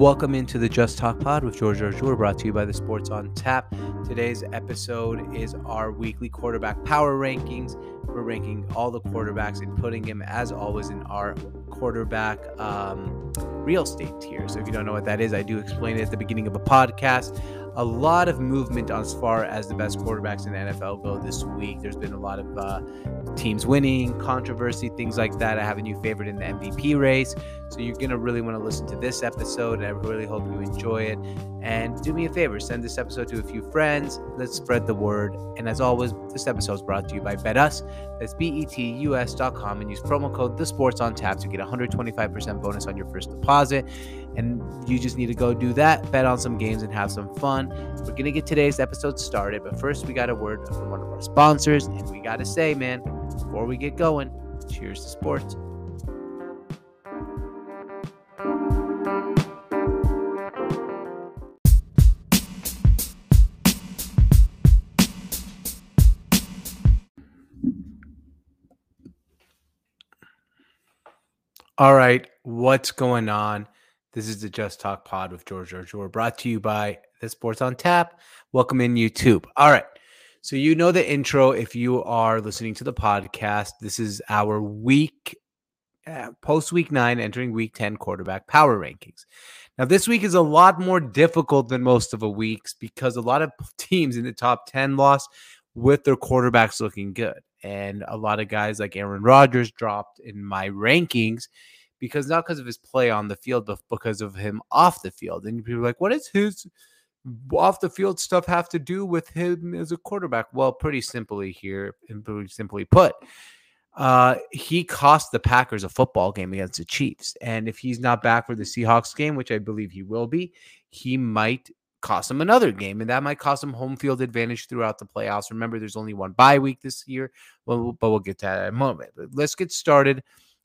Welcome into the Just Talk Pod with George Arjur, brought to you by the Sports on Tap. Today's episode is our weekly quarterback power rankings. We're ranking all the quarterbacks and putting them, as always, in our quarterback um, real estate tier. So if you don't know what that is, I do explain it at the beginning of a podcast a lot of movement as far as the best quarterbacks in the NFL go this week. There's been a lot of uh, teams winning, controversy, things like that. I have a new favorite in the MVP race. So you're going to really want to listen to this episode, and I really hope you enjoy it. And do me a favor, send this episode to a few friends. Let's spread the word. And as always, this episode is brought to you by BetUs. That's betus.com and use promo code The Sports on Tap to get 125% bonus on your first deposit. And you just need to go do that, bet on some games, and have some fun. We're going to get today's episode started, but first, we got a word from one of our sponsors. And we got to say, man, before we get going, cheers to sports. All right, what's going on? This is the Just Talk Pod with George George. We're brought to you by the Sports on Tap. Welcome in YouTube. All right. So you know the intro if you are listening to the podcast. This is our week uh, post week 9 entering week 10 quarterback power rankings. Now this week is a lot more difficult than most of the weeks because a lot of teams in the top 10 lost with their quarterbacks looking good and a lot of guys like Aaron Rodgers dropped in my rankings because not because of his play on the field, but because of him off the field. And people are like, what does his off the field stuff have to do with him as a quarterback? Well, pretty simply here, and pretty simply put, uh, he cost the Packers a football game against the Chiefs. And if he's not back for the Seahawks game, which I believe he will be, he might cost them another game, and that might cost them home field advantage throughout the playoffs. Remember, there's only one bye week this year, well, but we'll get to that in a moment. But let's get started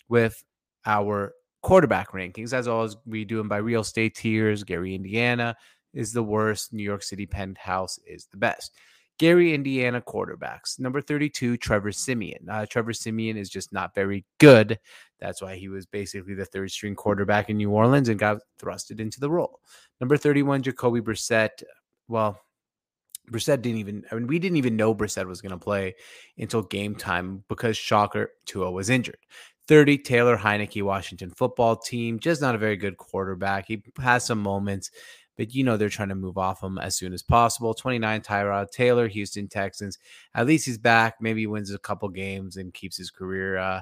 with our quarterback rankings. As always, we do them by real estate tiers. Gary, Indiana is the worst. New York City penthouse is the best. Gary, Indiana quarterbacks. Number 32, Trevor Siemian. Uh, Trevor Siemian is just not very good. That's why he was basically the third string quarterback in New Orleans and got thrusted into the role. Number 31, Jacoby Brissett. Well, Brissett didn't even, I mean, we didn't even know Brissett was going to play until game time because Shocker Tua was injured. 30, Taylor Heinicke, Washington football team. Just not a very good quarterback. He has some moments, but you know they're trying to move off him as soon as possible. 29, Tyrod Taylor, Houston Texans. At least he's back. Maybe he wins a couple games and keeps his career uh,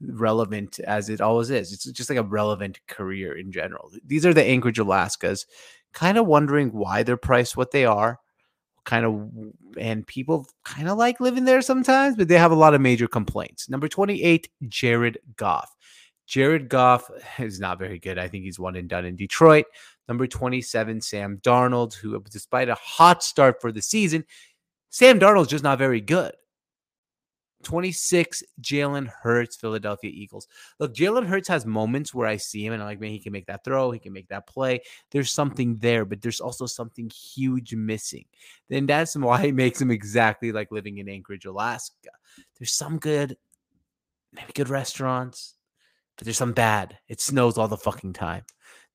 relevant as it always is. It's just like a relevant career in general. These are the Anchorage Alaskas. Kind of wondering why they're priced what they are. Kind of, and people kind of like living there sometimes, but they have a lot of major complaints. Number 28, Jared Goff. Jared Goff is not very good. I think he's one and done in Detroit. Number 27, Sam Darnold, who, despite a hot start for the season, Sam Darnold's just not very good. 26, Jalen Hurts, Philadelphia Eagles. Look, Jalen Hurts has moments where I see him and I'm like, man, he can make that throw, he can make that play. There's something there, but there's also something huge missing. Then that's why it makes him exactly like living in Anchorage, Alaska. There's some good, maybe good restaurants, but there's some bad. It snows all the fucking time.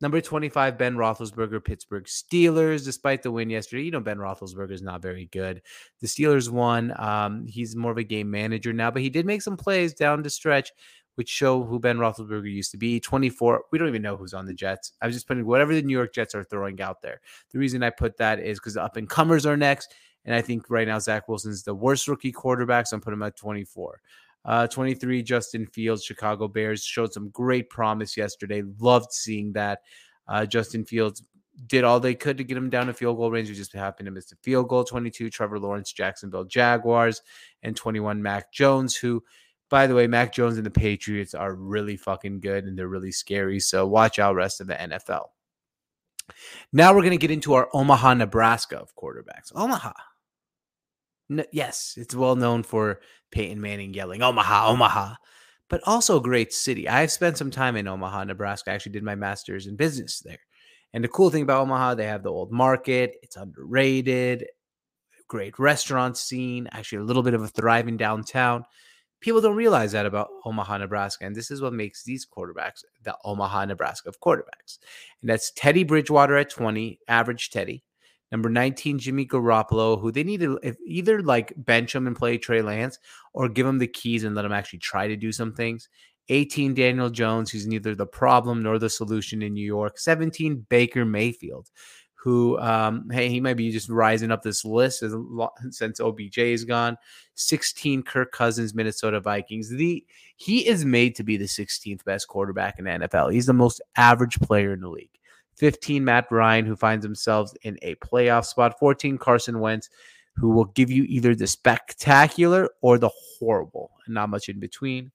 Number 25, Ben Roethlisberger, Pittsburgh Steelers. Despite the win yesterday, you know, Ben Roethlisberger is not very good. The Steelers won. Um, he's more of a game manager now, but he did make some plays down the stretch, which show who Ben Roethlisberger used to be. 24, we don't even know who's on the Jets. I was just putting whatever the New York Jets are throwing out there. The reason I put that is because the up and comers are next. And I think right now Zach Wilson is the worst rookie quarterback, so I'm putting him at 24. Uh, 23, Justin Fields, Chicago Bears showed some great promise yesterday. Loved seeing that. Uh, Justin Fields did all they could to get him down to field goal range. He just happened to miss a field goal. 22, Trevor Lawrence, Jacksonville Jaguars, and 21, Mac Jones, who, by the way, Mac Jones and the Patriots are really fucking good and they're really scary. So watch out, rest of the NFL. Now we're going to get into our Omaha, Nebraska of quarterbacks. Omaha. Yes, it's well known for Peyton Manning yelling, Omaha, Omaha, but also a great city. I've spent some time in Omaha, Nebraska. I actually did my master's in business there. And the cool thing about Omaha, they have the old market, it's underrated, great restaurant scene, actually a little bit of a thriving downtown. People don't realize that about Omaha, Nebraska. And this is what makes these quarterbacks the Omaha, Nebraska of quarterbacks. And that's Teddy Bridgewater at 20, average Teddy. Number 19, Jimmy Garoppolo, who they need to either like bench him and play Trey Lance or give him the keys and let him actually try to do some things. 18, Daniel Jones, who's neither the problem nor the solution in New York. 17, Baker Mayfield, who, um, hey, he might be just rising up this list since OBJ is gone. 16, Kirk Cousins, Minnesota Vikings. The He is made to be the 16th best quarterback in the NFL. He's the most average player in the league. 15, Matt Ryan, who finds himself in a playoff spot. 14, Carson Wentz, who will give you either the spectacular or the horrible, and not much in between.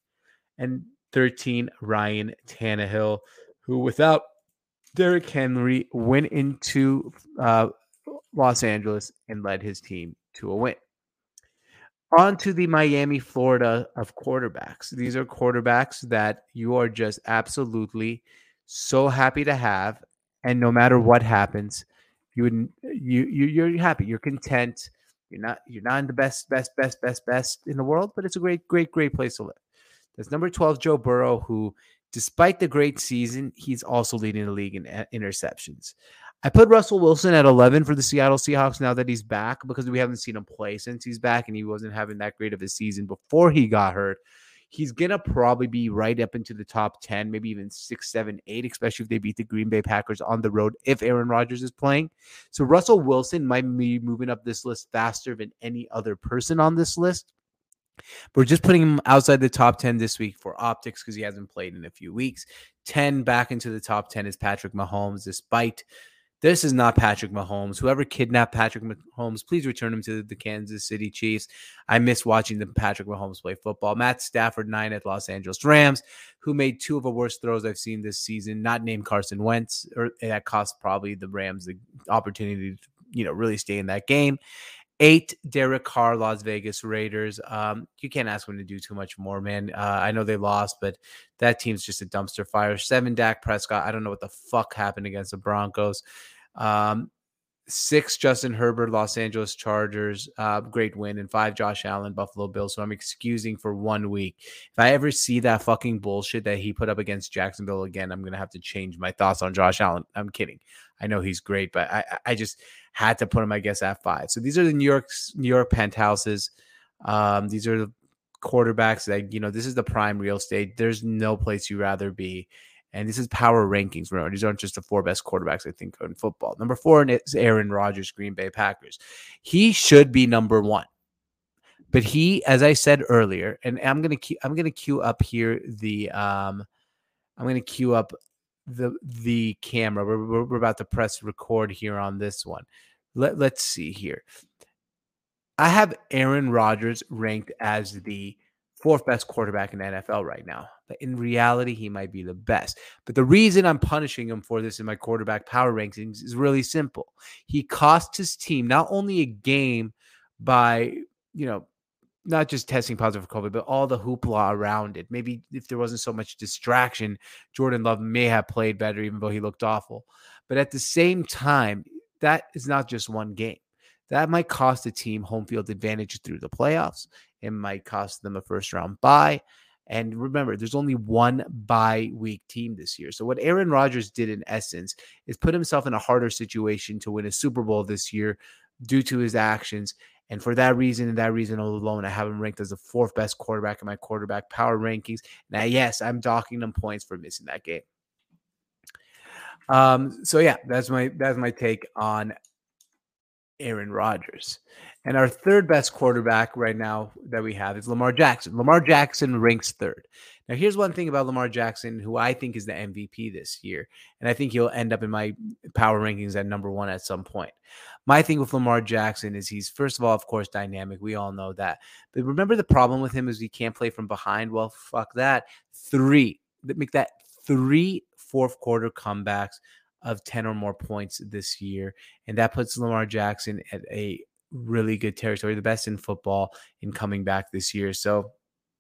And 13, Ryan Tannehill, who without Derrick Henry went into uh, Los Angeles and led his team to a win. On to the Miami, Florida of quarterbacks. These are quarterbacks that you are just absolutely so happy to have and no matter what happens, you would you, you you're happy, you're content. You're not you're not in the best best best best best in the world, but it's a great great great place to live. There's number 12 Joe Burrow who despite the great season, he's also leading the league in uh, interceptions. I put Russell Wilson at 11 for the Seattle Seahawks now that he's back because we haven't seen him play since he's back and he wasn't having that great of a season before he got hurt he's gonna probably be right up into the top 10, maybe even six, seven, eight, especially if they beat the Green Bay Packers on the road if Aaron Rodgers is playing. So Russell Wilson might be moving up this list faster than any other person on this list. We're just putting him outside the top 10 this week for optics because he hasn't played in a few weeks. 10 back into the top 10 is Patrick Mahomes, despite this is not Patrick Mahomes. Whoever kidnapped Patrick Mahomes, please return him to the Kansas City Chiefs. I miss watching the Patrick Mahomes play football. Matt Stafford, nine at Los Angeles Rams, who made two of the worst throws I've seen this season, not named Carson Wentz, or that cost probably the Rams the opportunity to, you know, really stay in that game. Eight, Derek Carr, Las Vegas Raiders. Um, you can't ask them to do too much more, man. Uh, I know they lost, but that team's just a dumpster fire. Seven, Dak Prescott. I don't know what the fuck happened against the Broncos. Um, six, Justin Herbert, Los Angeles Chargers. Uh, great win. And five, Josh Allen, Buffalo Bills. So I'm excusing for one week. If I ever see that fucking bullshit that he put up against Jacksonville again, I'm going to have to change my thoughts on Josh Allen. I'm kidding. I know he's great, but I, I just had to put him, I guess, at five. So these are the New York's New York penthouses. Um, these are the quarterbacks that you know. This is the prime real estate. There's no place you rather be. And this is power rankings. Remember, these aren't just the four best quarterbacks I think in football. Number four is Aaron Rodgers, Green Bay Packers. He should be number one, but he, as I said earlier, and I'm gonna I'm gonna queue up here the um, I'm gonna queue up the the camera. We're, we're about to press record here on this one. Let, let's see here. I have Aaron Rodgers ranked as the fourth best quarterback in the NFL right now. But in reality, he might be the best. But the reason I'm punishing him for this in my quarterback power rankings is really simple. He cost his team not only a game by, you know, not just testing positive for COVID, but all the hoopla around it. Maybe if there wasn't so much distraction, Jordan Love may have played better, even though he looked awful. But at the same time, that is not just one game. That might cost a team home field advantage through the playoffs. It might cost them a first round bye. And remember, there's only one bye week team this year. So, what Aaron Rodgers did in essence is put himself in a harder situation to win a Super Bowl this year due to his actions. And for that reason and that reason alone, I have him ranked as the fourth best quarterback in my quarterback power rankings. Now, yes, I'm docking them points for missing that game. Um, so yeah, that's my that's my take on Aaron Rodgers. And our third best quarterback right now that we have is Lamar Jackson. Lamar Jackson ranks third. Now, here's one thing about Lamar Jackson, who I think is the MVP this year. And I think he'll end up in my power rankings at number one at some point. My thing with Lamar Jackson is he's, first of all, of course, dynamic. We all know that. But remember the problem with him is he can't play from behind. Well, fuck that. Three. Make that three fourth quarter comebacks of 10 or more points this year. And that puts Lamar Jackson at a really good territory, the best in football in coming back this year. So,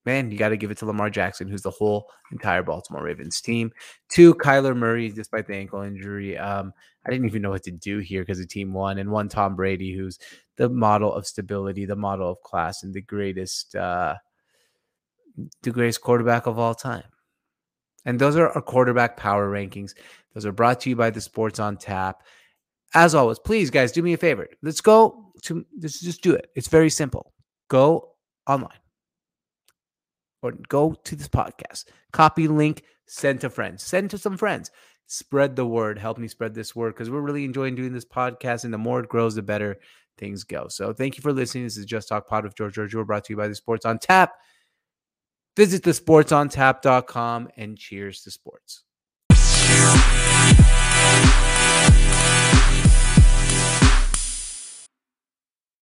man, you got to give it to Lamar Jackson, who's the whole entire Baltimore Ravens team. Two, Kyler Murray, despite the ankle injury. Um, I didn't even know what to do here because the team won. And one, Tom Brady, who's the model of stability, the model of class, and the greatest. Uh, the greatest quarterback of all time. And those are our quarterback power rankings. Those are brought to you by the Sports on Tap. As always, please, guys, do me a favor. Let's go to let's just do it. It's very simple. Go online or go to this podcast. Copy link, send to friends, send to some friends. Spread the word. Help me spread this word because we're really enjoying doing this podcast. And the more it grows, the better things go. So thank you for listening. This is Just Talk Pod with George George. We're brought to you by the Sports on Tap. Visit thesportsontap.com and cheers to sports.